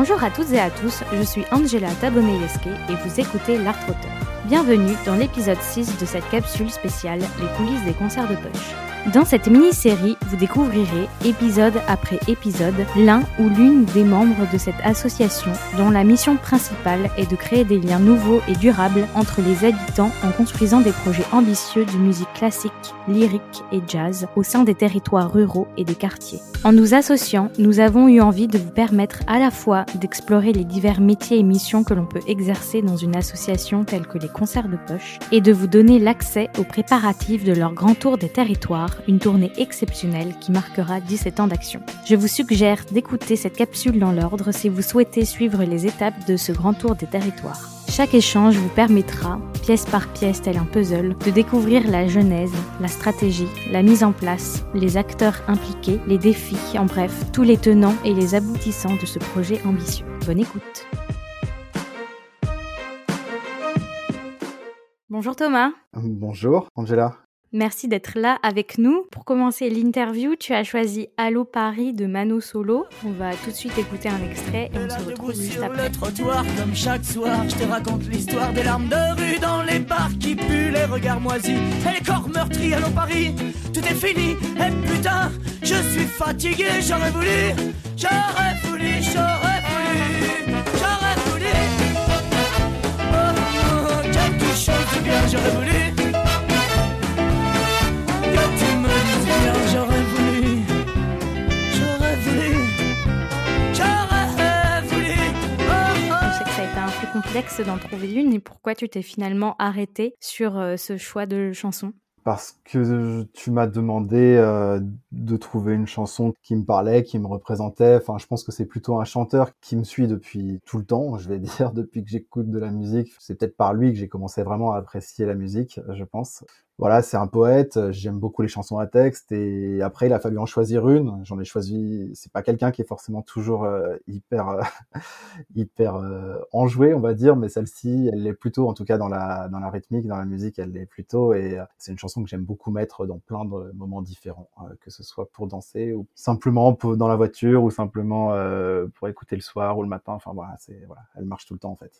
Bonjour à toutes et à tous, je suis Angela Taboneyeske et vous écoutez L'Art Auteur. Bienvenue dans l'épisode 6 de cette capsule spéciale Les coulisses des concerts de poche. Dans cette mini-série, vous découvrirez, épisode après épisode, l'un ou l'une des membres de cette association dont la mission principale est de créer des liens nouveaux et durables entre les habitants en construisant des projets ambitieux de musique classique, lyrique et jazz au sein des territoires ruraux et des quartiers. En nous associant, nous avons eu envie de vous permettre à la fois d'explorer les divers métiers et missions que l'on peut exercer dans une association telle que les concerts de poche et de vous donner l'accès aux préparatifs de leur grand tour des territoires une tournée exceptionnelle qui marquera 17 ans d'action. Je vous suggère d'écouter cette capsule dans l'ordre si vous souhaitez suivre les étapes de ce grand tour des territoires. Chaque échange vous permettra, pièce par pièce tel un puzzle, de découvrir la genèse, la stratégie, la mise en place, les acteurs impliqués, les défis, en bref, tous les tenants et les aboutissants de ce projet ambitieux. Bonne écoute Bonjour Thomas. Bonjour Angela. Merci d'être là avec nous. Pour commencer l'interview, tu as choisi Allo Paris de Mano Solo. On va tout de suite écouter un extrait et on se retrouve juste après. le trottoir comme chaque soir, je te raconte l'histoire des larmes de rue dans les bars qui puent les regards moisis et les corps meurtris. Allo Paris, tout est fini et putain, je suis fatigué. J'aurais voulu, j'aurais voulu, j'aurais voulu, j'aurais voulu. Oh, oh, quelque chose de bien, j'aurais voulu. D'en trouver une et pourquoi tu t'es finalement arrêté sur euh, ce choix de chanson? Parce que tu m'as demandé euh, de trouver une chanson qui me parlait, qui me représentait. Enfin, je pense que c'est plutôt un chanteur qui me suit depuis tout le temps, je vais dire, depuis que j'écoute de la musique. C'est peut-être par lui que j'ai commencé vraiment à apprécier la musique, je pense voilà, c'est un poète, j'aime beaucoup les chansons à texte et après il a fallu en choisir une. J'en ai choisi, c'est pas quelqu'un qui est forcément toujours euh, hyper euh, hyper euh, enjoué, on va dire, mais celle-ci, elle l'est plutôt en tout cas dans la dans la rythmique, dans la musique, elle l'est plutôt et c'est une chanson que j'aime beaucoup mettre dans plein de moments différents, que ce soit pour danser ou simplement pour, dans la voiture ou simplement pour écouter le soir ou le matin. Enfin voilà, c'est voilà, elle marche tout le temps en fait.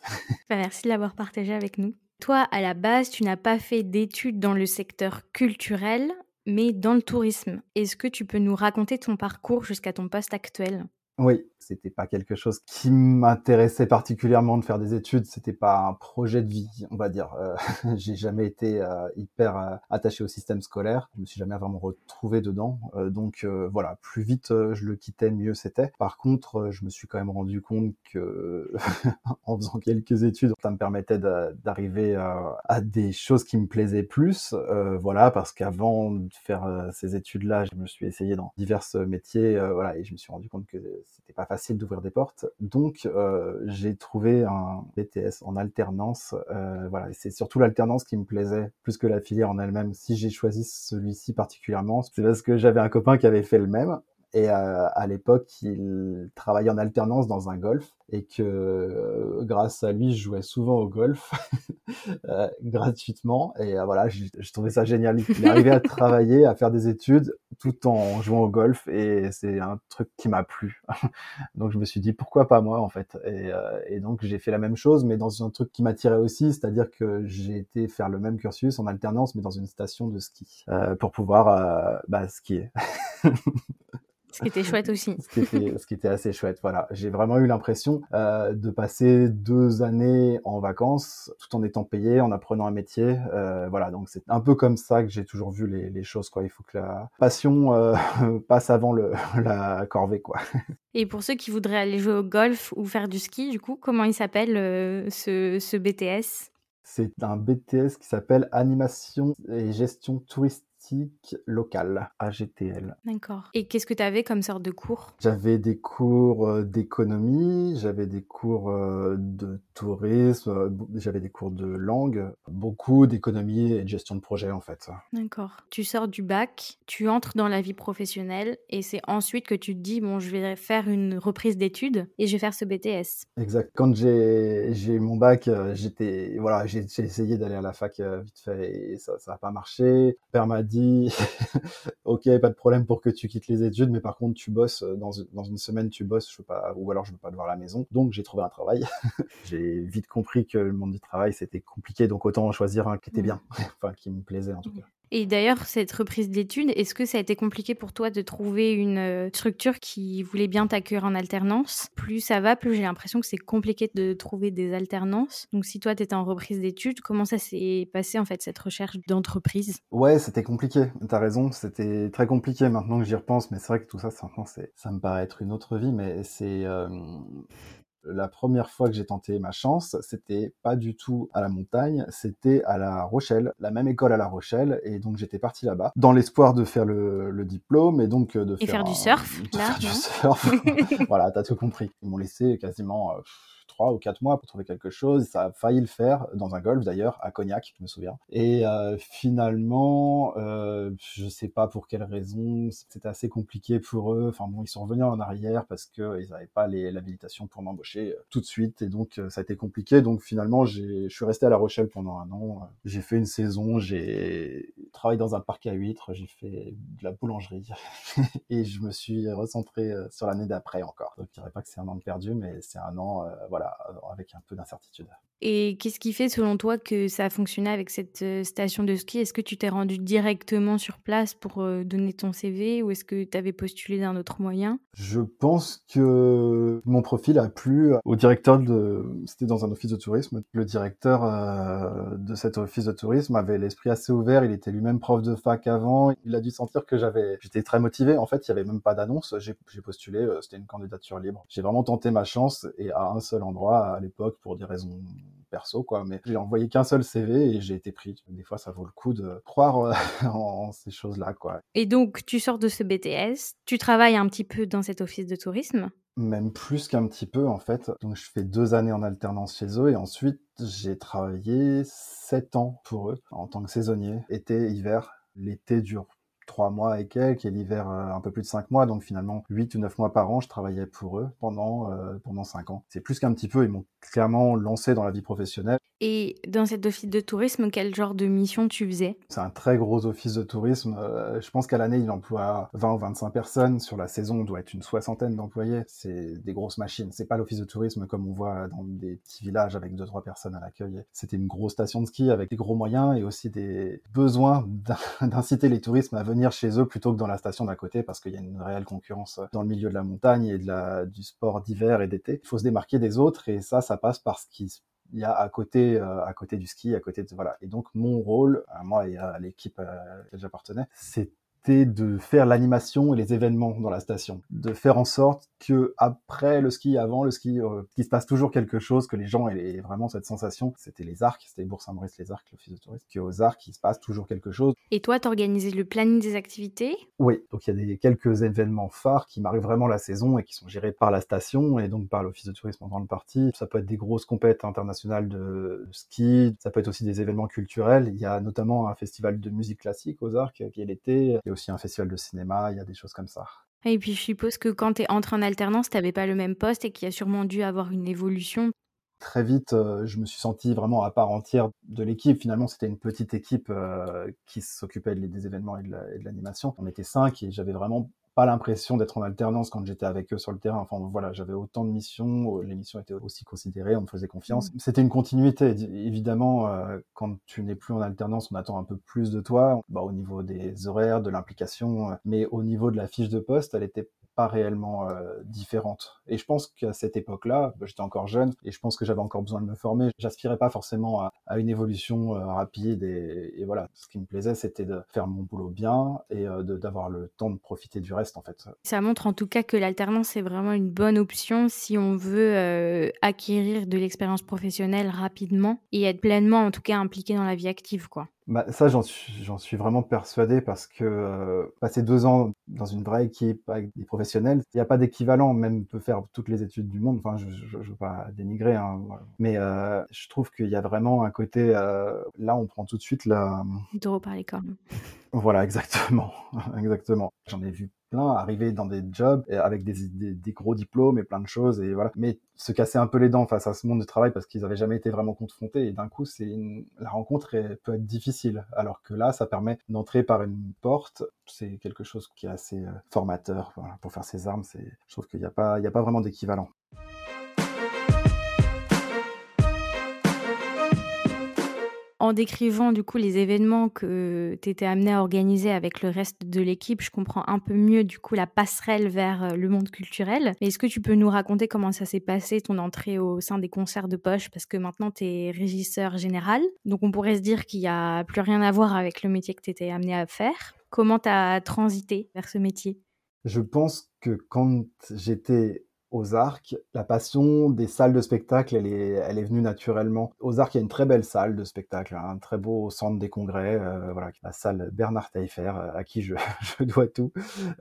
Bah, merci de l'avoir partagé avec nous. Toi, à la base, tu n'as pas fait d'études dans le secteur culturel, mais dans le tourisme. Est-ce que tu peux nous raconter ton parcours jusqu'à ton poste actuel? Oui, c'était pas quelque chose qui m'intéressait particulièrement de faire des études. C'était pas un projet de vie, on va dire. Euh, j'ai jamais été euh, hyper euh, attaché au système scolaire. Je me suis jamais vraiment retrouvé dedans. donc voilà, plus vite je le quittais, mieux c'était. Par contre, je me suis quand même rendu compte que en faisant quelques études, ça me permettait d'arriver à des choses qui me plaisaient plus. voilà, parce qu'avant de faire ces études-là, je me suis essayé dans divers métiers. voilà, et je me suis rendu compte que c'était pas facile d'ouvrir des portes. Donc, euh, j'ai trouvé un BTS en alternance. Euh, voilà, c'est surtout l'alternance qui me plaisait plus que la filière en elle-même. Si j'ai choisi celui-ci particulièrement, c'est parce que j'avais un copain qui avait fait le même. Et euh, à l'époque, il travaillait en alternance dans un golf et que euh, grâce à lui, je jouais souvent au golf euh, gratuitement. Et voilà, je, trouvais ça génial. Il arrivait à travailler, à faire des études tout en jouant au golf et c'est un truc qui m'a plu. donc je me suis dit pourquoi pas moi en fait? Et, et donc j'ai fait la même chose, mais dans un truc qui m'attirait aussi, c'est-à-dire que j'ai été faire le même cursus en alternance, mais dans une station de ski pour pouvoir bah, skier. Ce qui était chouette aussi. ce, qui était, ce qui était assez chouette, voilà. J'ai vraiment eu l'impression euh, de passer deux années en vacances tout en étant payé, en apprenant un métier. Euh, voilà, donc c'est un peu comme ça que j'ai toujours vu les, les, choses, quoi. Il faut que la passion euh, passe avant le, la corvée, quoi. Et pour ceux qui voudraient aller jouer au golf ou faire du ski, du coup, comment il s'appelle ce, ce BTS c'est un BTS qui s'appelle Animation et Gestion Touristique locale, AGTL. D'accord. Et qu'est-ce que tu avais comme sorte de cours? J'avais des cours euh, d'économie, j'avais des cours euh, de tourisme, euh, j'avais des cours de langue, beaucoup d'économie et de gestion de projet en fait. D'accord. Tu sors du bac, tu entres dans la vie professionnelle et c'est ensuite que tu te dis bon, je vais faire une reprise d'études et je vais faire ce BTS. Exact. Quand j'ai eu mon bac, j'étais voilà, j'ai essayé d'aller à la fac vite fait et ça n'a pas marché. Père m'a dit ok pas de problème pour que tu quittes les études mais par contre tu bosses dans, dans une semaine tu bosses je veux pas ou alors je veux pas te voir à la maison. Donc j'ai trouvé un travail. J'ai vite compris que le monde du travail c'était compliqué donc autant choisir un qui était bien enfin qui me plaisait en tout cas et d'ailleurs, cette reprise d'études, est-ce que ça a été compliqué pour toi de trouver une euh, structure qui voulait bien t'accueillir en alternance? Plus ça va, plus j'ai l'impression que c'est compliqué de trouver des alternances. Donc si toi, tu étais en reprise d'études, comment ça s'est passé en fait, cette recherche d'entreprise? Ouais, c'était compliqué. T'as raison, c'était très compliqué maintenant que j'y repense. Mais c'est vrai que tout ça, ça, ça me paraît être une autre vie. Mais c'est... Euh, la première fois que j'ai tenté ma chance, c'était pas du tout à la montagne, c'était à La Rochelle, la même école à La Rochelle, et donc j'étais parti là-bas dans l'espoir de faire le, diplôme et donc euh, de faire, du surf. là, faire du surf. voilà, t'as tout compris. Ils m'ont laissé quasiment. Euh, trois ou quatre mois pour trouver quelque chose. Ça a failli le faire dans un golf d'ailleurs, à Cognac, je me souviens. Et euh, finalement, euh, je sais pas pour quelle raison, c'était assez compliqué pour eux. Enfin bon, ils sont revenus en arrière parce que ils n'avaient pas l'habilitation pour m'embaucher euh, tout de suite et donc euh, ça a été compliqué. Donc finalement, je suis resté à La Rochelle pendant un an. J'ai fait une saison, j'ai travaillé dans un parc à huîtres, j'ai fait de la boulangerie et je me suis recentré euh, sur l'année d'après encore. Donc je dirais pas que c'est un an perdu, mais c'est un an, voilà, avec un peu d'incertitude. Et qu'est-ce qui fait, selon toi, que ça a fonctionné avec cette euh, station de ski? Est-ce que tu t'es rendu directement sur place pour euh, donner ton CV ou est-ce que tu avais postulé d'un autre moyen? Je pense que mon profil a plu au directeur de... C'était dans un office de tourisme. Le directeur euh, de cet office de tourisme avait l'esprit assez ouvert. Il était lui-même prof de fac avant. Il a dû sentir que j'avais... J'étais très motivé. En fait, il n'y avait même pas d'annonce. J'ai postulé. C'était une candidature libre. J'ai vraiment tenté ma chance et à un seul endroit à l'époque pour des raisons perso, quoi. Mais j'ai envoyé qu'un seul CV et j'ai été pris. Des fois, ça vaut le coup de croire euh, en ces choses-là, quoi. Et donc, tu sors de ce BTS, tu travailles un petit peu dans cet office de tourisme? Même plus qu'un petit peu en fait. Donc je fais deux années en alternance chez eux et ensuite j'ai travaillé sept ans pour eux en tant que saisonnier, été, hiver. L'été dure trois mois et quelques, et l'hiver euh, un peu plus de cinq mois. Donc finalement, huit ou neuf mois par an, je travaillais pour eux pendant, euh, pendant cinq ans. C'est plus qu'un petit peu, ils m'ont clairement lancé dans la vie professionnelle. Et dans cet office de tourisme, quel genre de mission tu faisais? C'est un très gros office de tourisme. Euh, je pense qu'à l'année, il emploie 20 ou 25 personnes. Sur la saison, on doit être une soixantaine d'employés. C'est des grosses machines. C'est pas l'office de tourisme comme on voit dans des petits villages avec deux trois personnes à l'accueil. C'était une grosse station de ski avec des gros moyens et aussi des besoins d'inciter les touristes à venir chez eux plutôt que dans la station d'à côté parce qu'il y a une réelle concurrence dans le milieu de la montagne et de la, du sport d'hiver et d'été. Il faut se démarquer des autres et ça, ça passe par ce y a à côté, euh, à côté du ski, à côté de voilà. Et donc mon rôle, à moi et à l'équipe à laquelle j'appartenais, c'est de faire l'animation et les événements dans la station, de faire en sorte que après le ski, avant le ski, euh, qu'il se passe toujours quelque chose, que les gens aient vraiment cette sensation. C'était les arcs, c'était Bourg-Saint-Maurice les arcs, l'office de tourisme, qu'aux arcs il se passe toujours quelque chose. Et toi, t'organises le planning des activités? Oui, donc il y a des quelques événements phares qui m'arrivent vraiment la saison et qui sont gérés par la station et donc par l'office de tourisme en grande partie. Ça peut être des grosses compètes internationales de, ski, ça peut être aussi des événements culturels. Il y a notamment un festival de musique classique aux arcs qui est l'été a aussi un festival de cinéma, il y a des choses comme ça. Et puis je suppose que quand tu es entré en alternance, tu n'avais pas le même poste et qu'il y a sûrement dû avoir une évolution. Très vite, euh, je me suis senti vraiment à part entière de l'équipe. Finalement, c'était une petite équipe euh, qui s'occupait des événements et de l'animation. On était cinq et j'avais vraiment pas l'impression d'être en alternance quand j'étais avec eux sur le terrain. Enfin voilà, j'avais autant de missions, les missions étaient aussi considérées, on me faisait confiance. Mmh. C'était une continuité. Évidemment, euh, quand tu n'es plus en alternance, on attend un peu plus de toi, bah, au niveau des horaires, de l'implication, euh, mais au niveau de la fiche de poste, elle était pas réellement euh, différente. Et je pense qu'à cette époque-là, bah, j'étais encore jeune et je pense que j'avais encore besoin de me former. J'aspirais pas forcément à, une évolution rapide et, voilà. Ce qui me plaisait, c'était de faire mon boulot bien et d'avoir le temps de profiter du reste en fait. Ça montre en tout cas que l'alternance est vraiment une bonne option si on veut euh, acquérir de l'expérience professionnelle rapidement et être pleinement en tout cas impliqué dans la vie active quoi. Bah, ça, j'en suis, j'en suis vraiment persuadé parce que euh, passer deux ans dans une vraie équipe avec des professionnels, il n'y a pas d'équivalent. Même peut faire toutes les études du monde. Enfin, je ne veux pas dénigrer, hein, mais euh, je trouve qu'il y a vraiment un côté. Euh, là, on prend tout de suite la. Taureau par les cornes. Voilà, exactement, exactement. J'en ai vu arriver dans des jobs avec des, des, gros diplômes et plein de choses et voilà. Mais se casser un peu les dents face à ce monde du travail parce qu'ils avaient jamais été vraiment confrontés et d'un coup, c'est la rencontre peut être difficile. Alors que là, ça permet d'entrer par une porte. C'est quelque chose qui est assez euh, formateur pour faire ses armes. Je trouve qu'il n'y a a pas vraiment d'équivalent. En décrivant du coup les événements que tu étais amené à organiser avec le reste de l'équipe, je comprends un peu mieux du coup la passerelle vers euh, le monde culturel. Est-ce que tu peux nous raconter comment ça s'est passé ton entrée au sein des concerts de poche? Parce que maintenant tu es régisseur général. Donc on pourrait se dire qu'il n'y a plus rien à voir avec le métier que tu étais amené à faire. Comment tu as transité vers ce métier? Je pense que quand j'étais aux Arcs, la passion des salles de spectacle, elle est, elle est venue naturellement. Aux Arcs, il y a une très belle salle de spectacle, un très beau centre des congrès, euh, voilà, la salle Bernard Taillefer, euh, à qui je, je dois tout.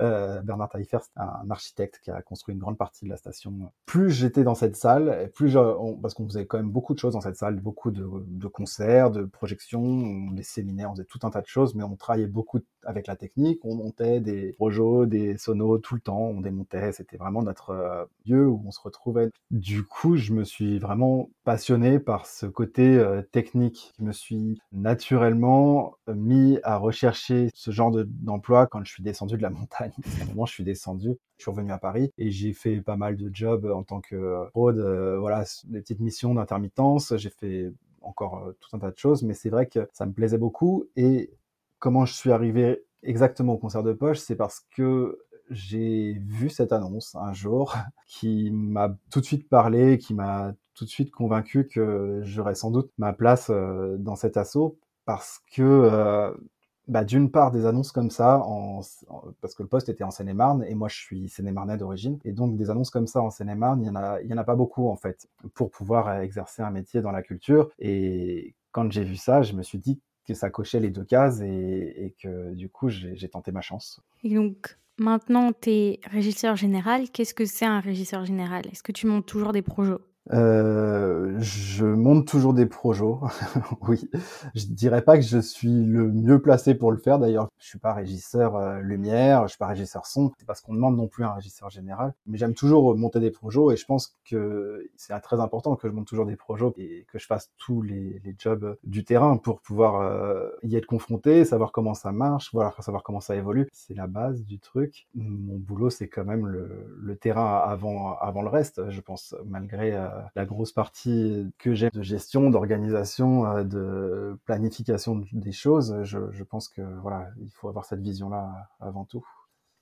Euh, Bernard Taillefer, c'est un architecte qui a construit une grande partie de la station. Plus j'étais dans cette salle, plus parce qu'on faisait quand même beaucoup de choses dans cette salle, beaucoup de, de concerts, de projections, des séminaires, on faisait tout un tas de choses, mais on travaillait beaucoup avec la technique, on montait des projets, des sonos tout le temps, on démontait, c'était vraiment notre où on se retrouvait. Du coup, je me suis vraiment passionné par ce côté euh, technique. Je me suis naturellement euh, mis à rechercher ce genre d'emploi quand je suis descendu de la montagne. À un moment, je suis descendu, je suis revenu à Paris et j'ai fait pas mal de jobs en tant que road, euh, voilà, des petites missions d'intermittence. J'ai fait encore tout un tas de choses, mais c'est vrai que ça me plaisait beaucoup. Et comment je suis arrivé exactement au concert de poche, c'est parce que j'ai vu cette annonce un jour qui m'a tout de suite parlé, qui m'a tout de suite convaincu que j'aurais sans doute ma place euh, dans cet assaut parce que euh, bah, d'une part des annonces comme ça, parce que le poste était en Seine-et-Marne et moi je suis Seine-et-Marnais d'origine, et donc des annonces comme ça en Seine-et-Marne, il y en a, pas beaucoup en fait pour pouvoir exercer un métier dans la culture. Et quand j'ai vu ça, je me suis dit que ça cochait les deux cases et, que du coup j'ai tenté ma chance. Maintenant, tu es régisseur général. Qu'est-ce que c'est un régisseur général? Est-ce que tu montes toujours des projets? Euh, je monte toujours des projets, oui. Je dirais pas que je suis le mieux placé pour le faire. D'ailleurs, je suis pas régisseur euh, lumière, je suis pas régisseur son. C'est parce qu'on demande non plus un régisseur général. Mais j'aime toujours monter des projets et je pense que c'est très important que je monte toujours des projets et que je fasse tous les, jobs du terrain pour pouvoir euh, y être confronté, savoir comment ça marche, voilà, savoir comment ça évolue. C'est la base du truc. Mon boulot, c'est quand même le, le, terrain avant avant le reste. Je pense malgré euh, la grosse partie que j'ai de gestion, d'organisation, euh, de planification des choses, je, pense que voilà, il faut avoir cette vision-là avant tout.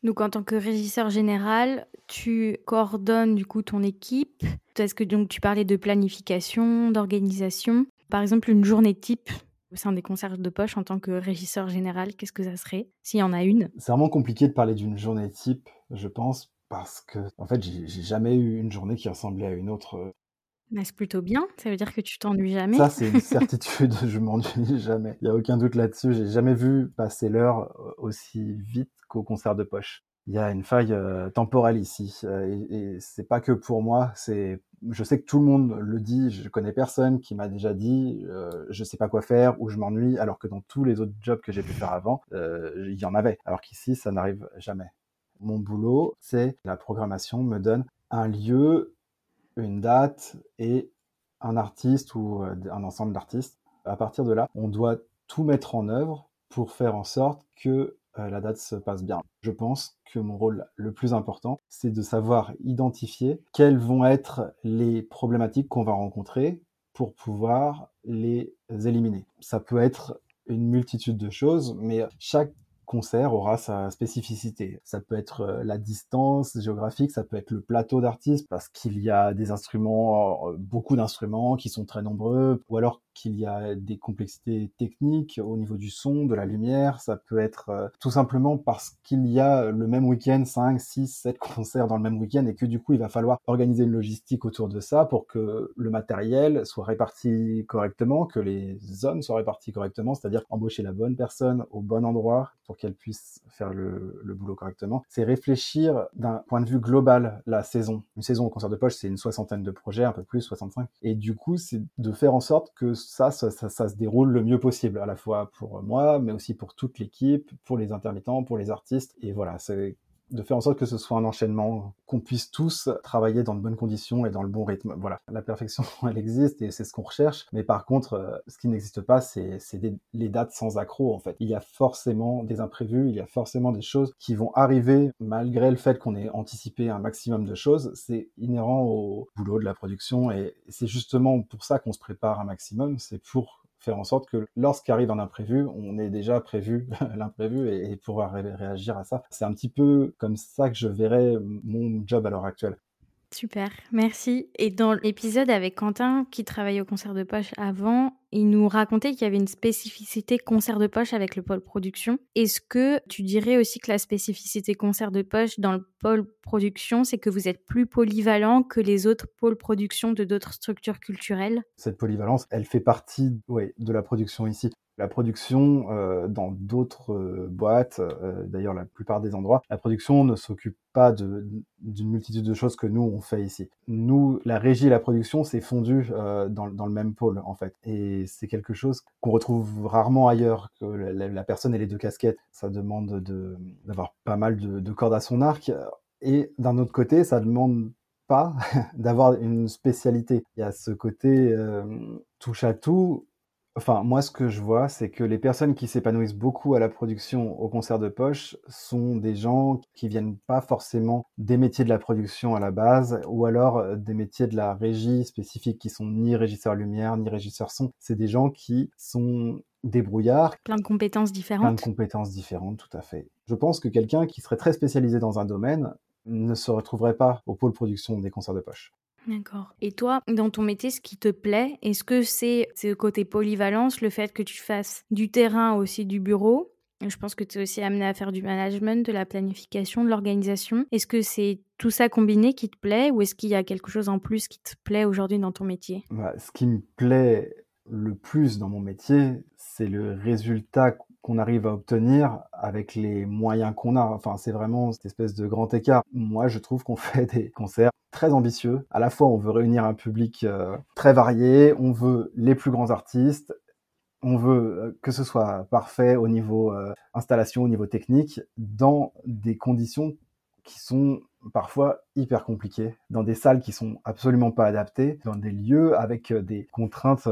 Donc en tant que régisseur général, tu coordonnes du coup ton équipe. Est-ce que donc tu parlais de planification, d'organisation? Par exemple, une journée type au sein des concerts de poche en tant que régisseur général, qu'est-ce que ça serait s'il y en a une? C'est vraiment compliqué de parler d'une journée type, je pense, parce que en fait, j'ai jamais eu une journée qui ressemblait à une autre. Mais c'est plutôt bien, ça veut dire que tu t'ennuies jamais. Ça, c'est une certitude, je m'ennuie jamais. Il n'y a aucun doute là-dessus. J'ai jamais vu passer l'heure euh, aussi vite qu'au concert de poche. Il y a une faille euh, temporelle ici, euh, et, et c'est pas que pour moi. C'est, je sais que tout le monde le dit. Je connais personne qui m'a déjà dit, euh, je sais pas quoi faire ou je m'ennuie, alors que dans tous les autres jobs que j'ai pu faire avant, il y en avait. Alors qu'ici, ça n'arrive jamais. Mon boulot, c'est la programmation me donne un lieu une date et un artiste ou euh, un ensemble d'artistes. À partir de là, on doit tout mettre en œuvre pour faire en sorte que euh, la date se passe bien. Je pense que mon rôle le plus important, c'est de savoir identifier quelles vont être les problématiques qu'on va rencontrer pour pouvoir les éliminer. Ça peut être une multitude de choses, mais chaque concert aura sa spécificité. Ça peut être euh, la distance géographique, ça peut être le plateau d'artistes parce qu'il y a des instruments, euh, beaucoup d'instruments qui sont très nombreux, ou alors qu'il y a des complexités techniques au niveau du son, de la lumière. Ça peut être euh, tout simplement parce qu'il y a le même week-end 5, 6, 7 concerts dans le même week-end et que du coup il va falloir organiser une logistique autour de ça pour que le matériel soit réparti correctement, que les zones soient réparties correctement, c'est-à-dire embaucher la bonne personne au bon endroit pour qu'elle puisse faire le, le boulot correctement. C'est réfléchir d'un point de vue global la saison. Une saison au concert de poche, c'est une soixantaine de projets, un peu plus, 65. Et du coup, c'est de faire en sorte que ça ça, se déroule le mieux possible, à la fois pour moi, mais aussi pour toute l'équipe, pour les intermittents, pour les artistes. Et voilà, c'est de faire en sorte que ce soit un enchaînement, qu'on puisse tous travailler dans de bonnes conditions et dans le bon rythme. Voilà, la perfection, elle existe et c'est ce qu'on recherche. Mais par contre, euh, ce qui n'existe pas, c'est les dates sans accroc, en fait. Il y a forcément des imprévus, il y a forcément des choses qui vont arriver malgré le fait qu'on ait anticipé un maximum de choses. C'est inhérent au boulot de la production et c'est justement pour ça qu'on se prépare un maximum. C'est pour en sorte que lorsqu'arrive un imprévu, on ait déjà prévu l'imprévu et, pouvoir réagir à ça. C'est un petit peu comme ça que je verrais mon job à l'heure actuelle. Super, merci. Et dans l'épisode avec Quentin, qui travaillait au concert de poche avant, il nous racontait qu'il y avait une spécificité concert de poche avec le pôle production. Est-ce que tu dirais aussi que la spécificité concert de poche dans le pôle production, c'est que vous êtes plus polyvalent que les autres pôles production de d'autres structures culturelles? Cette polyvalence, elle fait partie de la production ici. La production, euh, dans d'autres euh, boîtes, euh, d'ailleurs la plupart des endroits, la production ne s'occupe pas d'une multitude de choses que nous, on fait ici. Nous, la régie et la production, c'est fondu dans, le même pôle, en fait. C'est quelque chose qu'on retrouve rarement ailleurs, que la, personne ait les deux casquettes. Ça demande d'avoir pas mal de, de cordes à son arc. Et d'un autre côté, ça demande pas d'avoir une spécialité. Il y a ce côté touche à tout Enfin, moi, ce que je vois, c'est que les personnes qui s'épanouissent beaucoup à la production au concert de poche sont des gens qui viennent pas forcément des métiers de la production à la base, ou alors euh, des métiers de la régie spécifiques qui sont ni régisseur lumière, ni régisseur son. C'est des gens qui sont débrouillards. Plein de compétences différentes. Plein de compétences différentes, tout à fait. Je pense que quelqu'un qui serait très spécialisé dans un domaine ne se retrouverait pas au pôle production des concerts de poche. D'accord. Et toi, dans ton métier, ce qui te plaît, est-ce que c'est le côté polyvalence, le fait que tu fasses du terrain aussi du bureau? Je pense que tu es aussi amené à faire du management, de la planification, de l'organisation. Est-ce que c'est tout ça combiné qui te plaît ou est-ce qu'il y a quelque chose en plus qui te plaît aujourd'hui dans ton métier? Bah, Ce qui me plaît le plus dans mon métier, c'est le résultat qu'on arrive à obtenir avec les moyens qu'on a. Enfin, c'est vraiment cette espèce de grand écart. Moi, je trouve qu'on fait des concerts très ambitieux. À la fois, on veut réunir un public euh, très varié, on veut les plus grands artistes, on veut euh, que ce soit parfait au niveau euh, installation, au niveau technique, dans des conditions qui sont parfois hyper compliquées, dans des salles qui sont absolument pas adaptées, dans des lieux avec des contraintes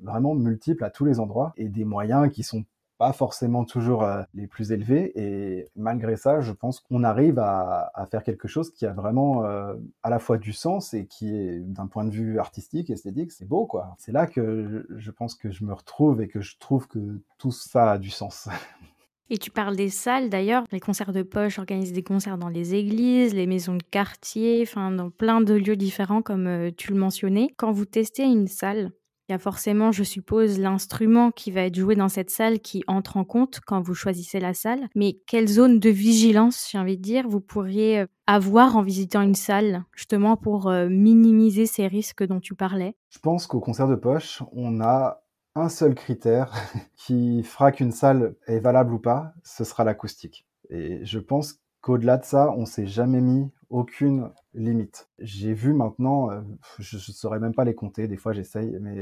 vraiment multiples à tous les endroits et des moyens qui sont pas forcément toujours euh, les plus élevés. Et malgré ça, je pense qu'on arrive à, faire quelque chose qui a vraiment euh, à la fois du sens et qui est, d'un point de vue artistique, esthétique, c'est beau, quoi. C'est là que je pense que je me retrouve et que je trouve que tout ça a du sens. Et tu parles des salles d'ailleurs, les concerts de poche organisent des concerts dans les églises, les maisons de quartier, enfin dans plein de lieux différents comme euh, tu le mentionnais. Quand vous testez une salle, il y a forcément, je suppose, l'instrument qui va être joué dans cette salle qui entre en compte quand vous choisissez la salle. Mais quelle zone de vigilance, j'ai envie de dire, vous pourriez euh, avoir en visitant une salle, justement pour euh, minimiser ces risques dont tu parlais? Je pense qu'au concert de poche, on a un seul critère qui fera qu'une salle est valable ou pas, ce sera l'acoustique. Et je pense qu'au-delà de ça, on s'est jamais mis aucune limite. J'ai vu maintenant, euh, je ne saurais même pas les compter, des fois j'essaye, mais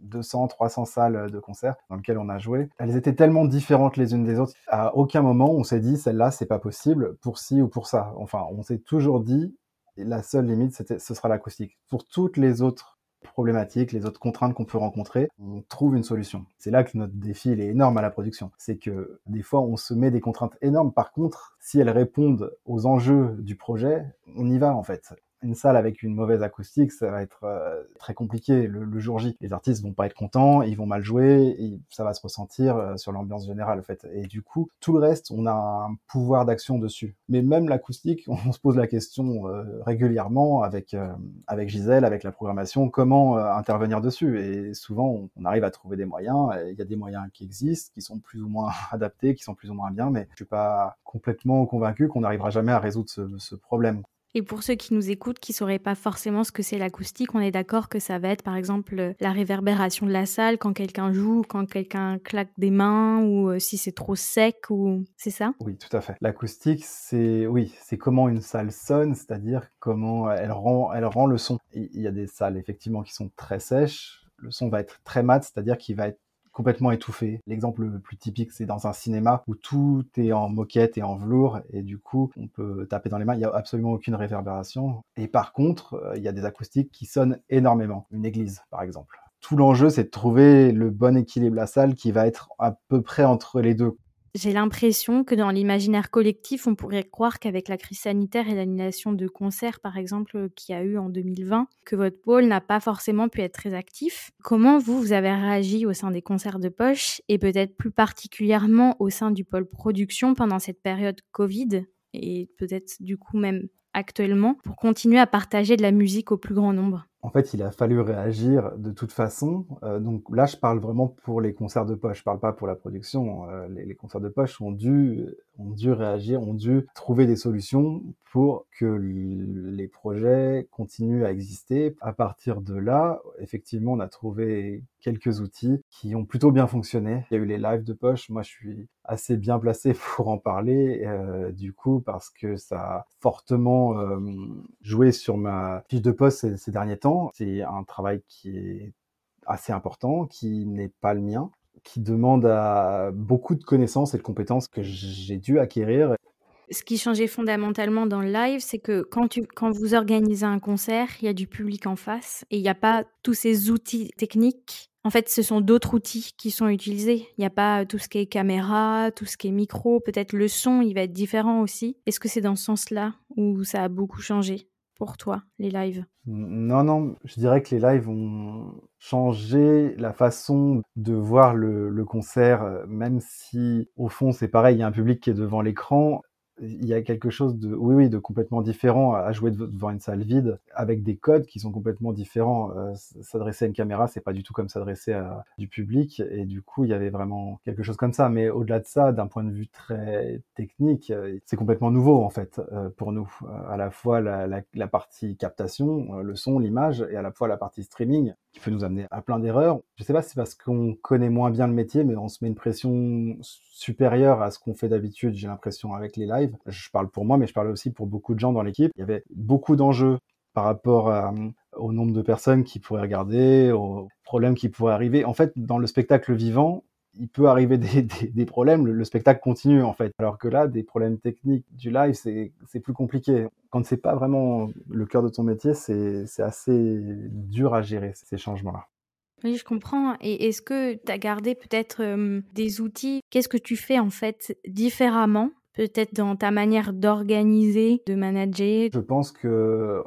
200, 300 salles de concert dans lesquelles on a joué. Elles étaient tellement différentes les unes des autres. À aucun moment on s'est dit celle-là c'est pas possible pour ci ou pour ça. Enfin, on s'est toujours dit la seule limite ce sera l'acoustique. Pour toutes les autres problématiques, les autres contraintes qu'on peut rencontrer, on trouve une solution. C'est là que notre défi est énorme à la production. C'est que des fois, on se met des contraintes énormes. Par contre, si elles répondent aux enjeux du projet, on y va en fait une salle avec une mauvaise acoustique, ça va être euh, très compliqué le, jour J. Les artistes vont pas être contents, ils vont mal jouer, ça va se ressentir euh, sur l'ambiance générale en fait. Et du coup, tout le reste, on a un pouvoir d'action dessus. Mais même l'acoustique, on se pose la question euh, régulièrement avec avec Gisèle, avec la programmation, comment intervenir dessus. Et souvent, on, arrive à trouver des moyens. Il y a des moyens qui existent, qui sont plus ou moins adaptés, qui sont plus ou moins bien, mais je suis pas complètement convaincu qu'on n'arrivera jamais à résoudre ce problème. Et pour ceux qui nous écoutent, qui ne sauraient pas forcément ce que c'est l'acoustique, on est d'accord que ça va être par exemple la réverbération de la salle quand quelqu'un joue, quand quelqu'un claque des mains ou euh, si c'est trop sec ou c'est ça? Oui, tout à fait. L'acoustique, c'est oui, c'est comment une salle sonne, c'est-à-dire comment elle rend, elle rend le son. Il y a des salles effectivement qui sont très sèches. Le son va être très mat, c'est-à-dire qu'il va être complètement étouffé. L'exemple le plus typique, c'est dans un cinéma où tout est en moquette et en velours, et du coup, on peut taper dans les mains, il n'y a absolument aucune réverbération. Et par contre, euh, il y a des acoustiques qui sonnent énormément. Une église, par exemple. Tout l'enjeu, c'est de trouver le bon équilibre la salle qui va être à peu près entre les deux. J'ai l'impression que dans l'imaginaire collectif, on pourrait croire qu'avec la crise sanitaire et l'annulation de concerts, par exemple, qu'il y a eu en 2020, que votre pôle n'a pas forcément pu être très actif. Comment vous, vous avez réagi au sein des concerts de poche et peut-être plus particulièrement au sein du pôle production pendant cette période Covid et peut-être du coup même actuellement pour continuer à partager de la musique au plus grand nombre? En fait, il a fallu réagir de toute façon. Euh, donc là, je parle vraiment pour les concerts de poche. Je parle pas pour la production. Euh, les, les, concerts de poche ont dû, ont dû réagir, ont dû trouver des solutions pour que les projets continuent à exister. À partir de là, effectivement, on a trouvé quelques outils qui ont plutôt bien fonctionné. Il y a eu les lives de poche. Moi, je suis assez bien placé pour en parler, euh, du coup, parce que ça a fortement euh, joué sur ma fiche de poste ces, derniers temps. C'est un travail qui est assez important, qui n'est pas le mien, qui demande beaucoup de connaissances et de compétences que j'ai dû acquérir ce qui changeait fondamentalement dans le live, c'est que quand, tu, quand vous organisez un concert, il y a du public en face et il n'y a pas tous ces outils techniques. En fait, ce sont d'autres outils qui sont utilisés. Il n'y a pas tout ce qui est caméra, tout ce qui est micro, peut-être le son, il va être différent aussi. Est-ce que c'est dans ce sens-là où ça a beaucoup changé pour toi, les lives? Non, non, je dirais que les lives ont changé la façon de voir le, le concert, même si au fond c'est pareil, il y a un public qui est devant l'écran il y a quelque chose de, oui, oui, de complètement différent à jouer devant une salle vide avec des codes qui sont complètement différents. Euh, s'adresser à une caméra, c'est pas du tout comme s'adresser à du public. Et du coup, il y avait vraiment quelque chose comme ça. Mais au-delà de ça, d'un point de vue très technique, euh, c'est complètement nouveau, en fait, euh, pour nous. à la fois la, partie captation, le son, l'image, et à la fois la partie streaming qui peut nous amener à plein d'erreurs. Je sais pas si c'est parce qu'on connaît moins bien le métier, mais on se met une pression supérieure à ce qu'on fait d'habitude, j'ai l'impression, avec les lives. Je parle pour moi, mais je parle aussi pour beaucoup de gens dans l'équipe. Il y avait beaucoup d'enjeux par rapport à, au nombre de personnes qui pourraient regarder, aux problèmes qui pourraient arriver. En fait, dans le spectacle vivant, il peut arriver des, des, des problèmes, le, le, spectacle continue en fait. Alors que là, des problèmes techniques du live, c'est plus compliqué. Quand c'est pas vraiment le cœur de ton métier, c'est assez dur à gérer ces changements-là. Oui, je comprends. Et est-ce que tu as gardé peut-être euh, des outils? Qu'est-ce que tu fais en fait différemment Peut-être dans ta manière d'organiser, de manager? Je pense que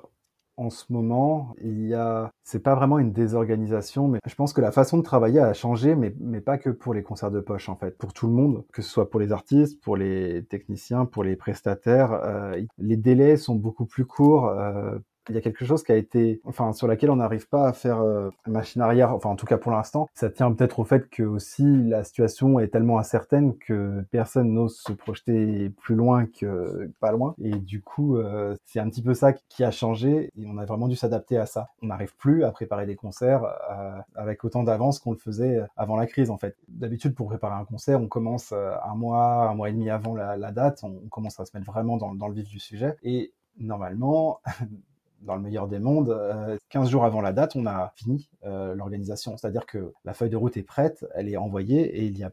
en ce moment, il y a, c'est pas vraiment une désorganisation, mais je pense que la façon de travailler a changé, mais, pas que pour les concerts de poche, en fait, pour tout le monde, que ce soit pour les artistes, pour les techniciens, pour les prestataires. Euh, les délais sont beaucoup plus courts. Euh, il y a quelque chose qui a été, enfin, sur laquelle on n'arrive pas à faire euh, machine arrière, enfin, en tout cas pour l'instant. Ça tient peut-être au fait que aussi la situation est tellement incertaine que personne n'ose se projeter plus loin que pas loin. Et du coup, euh, c'est un petit peu ça qui a changé et on a vraiment dû s'adapter à ça. On n'arrive plus à préparer des concerts euh, avec autant d'avance qu'on le faisait avant la crise, en fait. D'habitude, pour préparer un concert, on commence euh, un mois, un mois et demi avant la, date, on, commence à se mettre vraiment dans le vif du sujet. Et normalement, dans le meilleur des mondes, euh, 15 jours avant la date, on a fini euh, l'organisation. C'est-à-dire que la feuille de route est prête, elle est envoyée et il n'y a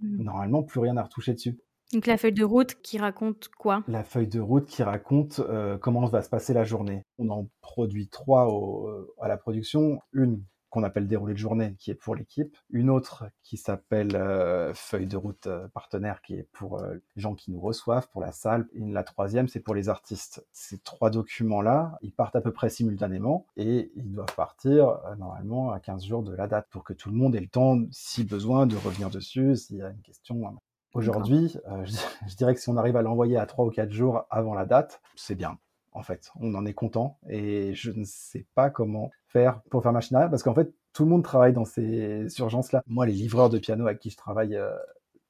mmh. normalement plus rien à retoucher dessus. Donc la feuille de route qui raconte quoi? La feuille de route qui raconte euh, comment va se passer la journée. On en produit trois au, à la production. Une qu'on appelle déroulé de journée, qui est pour l'équipe, une autre qui s'appelle euh, feuille de route euh, partenaire, qui est pour euh, les gens qui nous reçoivent, pour la salle, et la troisième, c'est pour les artistes. Ces trois documents-là, ils partent à peu près simultanément, et ils doivent partir euh, normalement à 15 jours de la date, pour que tout le monde ait le temps, si besoin, de revenir dessus, s'il y a une question. Aujourd'hui, je, je dirais que si on arrive à l'envoyer à 3 ou 4 jours avant la date, c'est bien en fait. On en est content et je ne sais pas comment faire pour faire machine arrière parce qu'en fait, tout le monde travaille dans ces urgences-là. Moi, les livreurs de piano avec qui je travaille euh,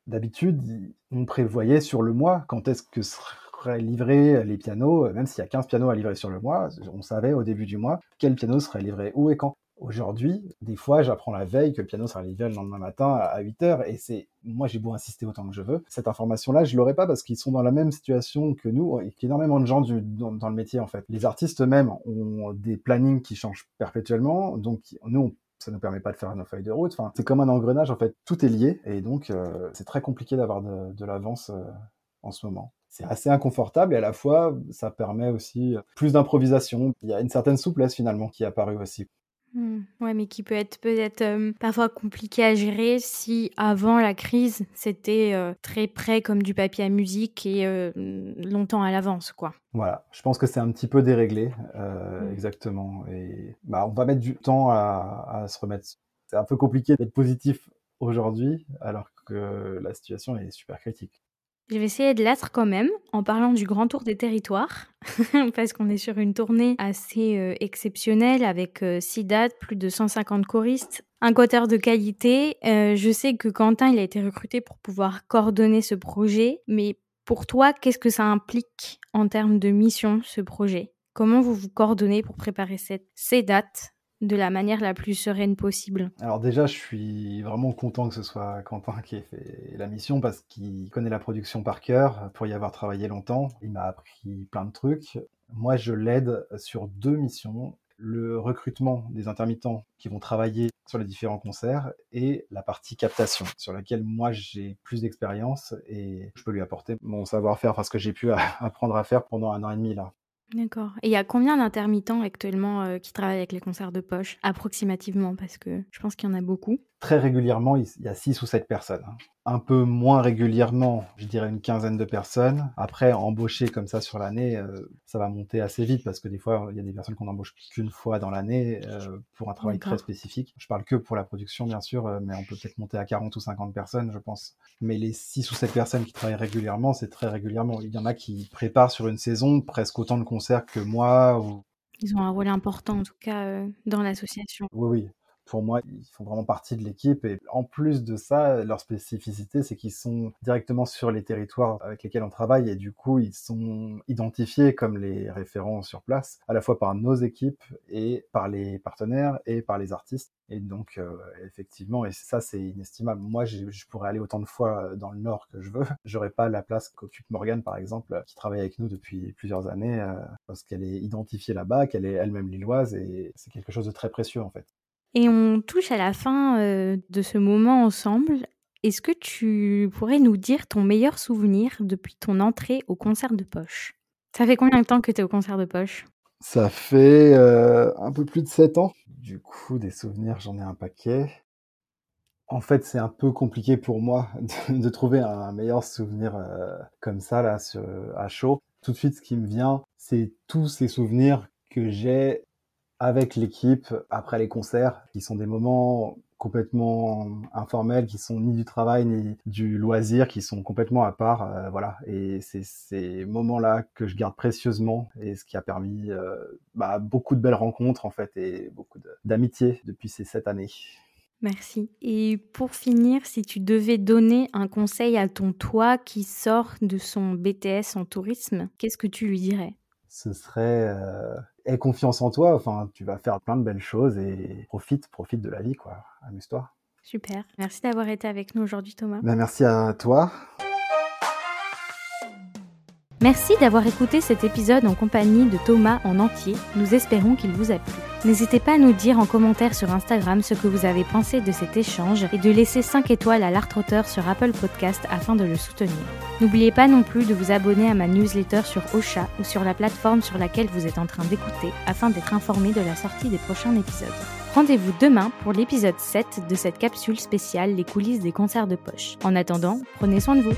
d'habitude, on prévoyait sur le mois quand est-ce que seraient livrés les pianos, même s'il y a 15 pianos à livrer sur le mois, on savait au début du mois quel piano serait livré où et quand. Aujourd'hui, des fois, j'apprends la veille que le piano sera livré le lendemain matin à 8 heures et c'est, moi, j'ai beau insister autant que je veux. Cette information-là, je l'aurais pas parce qu'ils sont dans la même situation que nous et qu'énormément de gens dans, le métier, en fait. Les artistes eux-mêmes ont des plannings qui changent perpétuellement. Donc, nous, on ça nous permet pas de faire nos feuilles de route. C'est comme un engrenage en fait, tout est lié et donc euh, c'est très compliqué d'avoir de, l'avance euh, en ce moment. C'est assez inconfortable et à la fois ça permet aussi plus d'improvisation. Il y a une certaine souplesse finalement qui est apparue aussi. Mmh. Ouais, mais qui peut être peut-être euh, parfois compliqué à gérer si avant la crise, c'était euh, très près comme du papier à musique et euh, longtemps à l'avance, quoi. Voilà, je pense que c'est un petit peu déréglé, mmh. exactement. Et bah, on va mettre du temps à, à se remettre. C'est un peu compliqué d'être positif aujourd'hui, alors que la situation est super critique. Je vais essayer de l'être quand même en parlant du grand tour des territoires, parce qu'on est sur une tournée assez euh, exceptionnelle avec euh, six dates, plus de 150 choristes, un quater de qualité. Euh, je sais que Quentin, il a été recruté pour pouvoir coordonner ce projet, mais pour toi, qu'est-ce que ça implique en termes de mission, ce projet? Comment vous vous coordonnez pour préparer cette, ces dates? De la manière la plus sereine possible Alors déjà, je suis vraiment content que ce soit Quentin qui ait fait la mission parce qu'il connaît la production par cœur, pour y avoir travaillé longtemps. Il m'a appris plein de trucs. Moi, je l'aide sur deux missions. Le recrutement des intermittents qui vont travailler sur les différents concerts et la partie captation sur laquelle moi j'ai plus d'expérience et je peux lui apporter mon savoir-faire parce que j'ai pu apprendre à faire pendant un an et demi là. D'accord. Et il y a combien d'intermittents actuellement euh, qui travaillent avec les concerts de poche, approximativement? Parce que je pense qu'il y en a beaucoup. Très régulièrement, il y a six ou sept personnes. Un peu moins régulièrement, je dirais une quinzaine de personnes. Après, embaucher comme ça sur l'année, euh, ça va monter assez vite parce que des fois, il y a des personnes qu'on embauche qu'une fois dans l'année euh, pour un travail très spécifique. Je parle que pour la production, bien sûr, euh, mais on peut peut-être monter à 40 ou 50 personnes, je pense. Mais les 6 ou 7 personnes qui travaillent régulièrement, c'est très régulièrement. Il y en a qui préparent sur une saison presque autant de concerts que moi. Ou... Ils ont un rôle important, en tout cas, dans l'association. Oui, oui pour moi, ils font vraiment partie de l'équipe. Et en plus de ça, leur spécificité, c'est qu'ils sont directement sur les territoires avec lesquels on travaille et du coup, ils sont identifiés comme les référents sur place, à la fois par nos équipes et par les partenaires et par les artistes. Et donc, euh, effectivement, et ça, c'est inestimable. Moi, je pourrais aller autant de fois dans le Nord que je veux. J'aurais pas la place qu'occupe Morgane, par exemple, qui travaille avec nous depuis plusieurs années, euh, parce qu'elle est identifiée là-bas, qu'elle est elle-même lilloise, et c'est quelque chose de très précieux, en fait. Et on touche à la fin euh, de ce moment ensemble. Est-ce que tu pourrais nous dire ton meilleur souvenir depuis ton entrée au concert de poche? Ça fait combien de temps que tu es au concert de poche? Ça fait euh, un peu plus de 7 ans. Du coup, des souvenirs, j'en ai un paquet. En fait, c'est un peu compliqué pour moi de, trouver un meilleur souvenir euh, comme ça, là, à chaud. Tout de suite, ce qui me vient, c'est tous ces souvenirs que j'ai avec l'équipe après les concerts, qui sont des moments complètement informels, qui sont ni du travail ni du loisir, qui sont complètement à part, euh, voilà. Et c'est ces moments-là que je garde précieusement et ce qui a permis euh, bah, beaucoup de belles rencontres en fait et beaucoup d'amitié depuis ces sept années. Merci. Et pour finir, si tu devais donner un conseil à ton toi qui sort de son BTS en tourisme, qu'est-ce que tu lui dirais? Ce serait euh, aie confiance en toi. Enfin, tu vas faire plein de belles choses et profite, profite de la vie, quoi. Amuse-toi. Super. Merci d'avoir été avec nous aujourd'hui, Thomas. Ben, merci à toi. Merci d'avoir écouté cet épisode en compagnie de Thomas en entier. Nous espérons qu'il vous a plu. N'hésitez pas à nous dire en commentaire sur Instagram ce que vous avez pensé de cet échange et de laisser 5 étoiles à l'Art sur Apple Podcast afin de le soutenir. N'oubliez pas non plus de vous abonner à ma newsletter sur Ocha ou sur la plateforme sur laquelle vous êtes en train d'écouter afin d'être informé de la sortie des prochains épisodes. Rendez-vous demain pour l'épisode 7 de cette capsule spéciale Les coulisses des concerts de poche. En attendant, prenez soin de vous.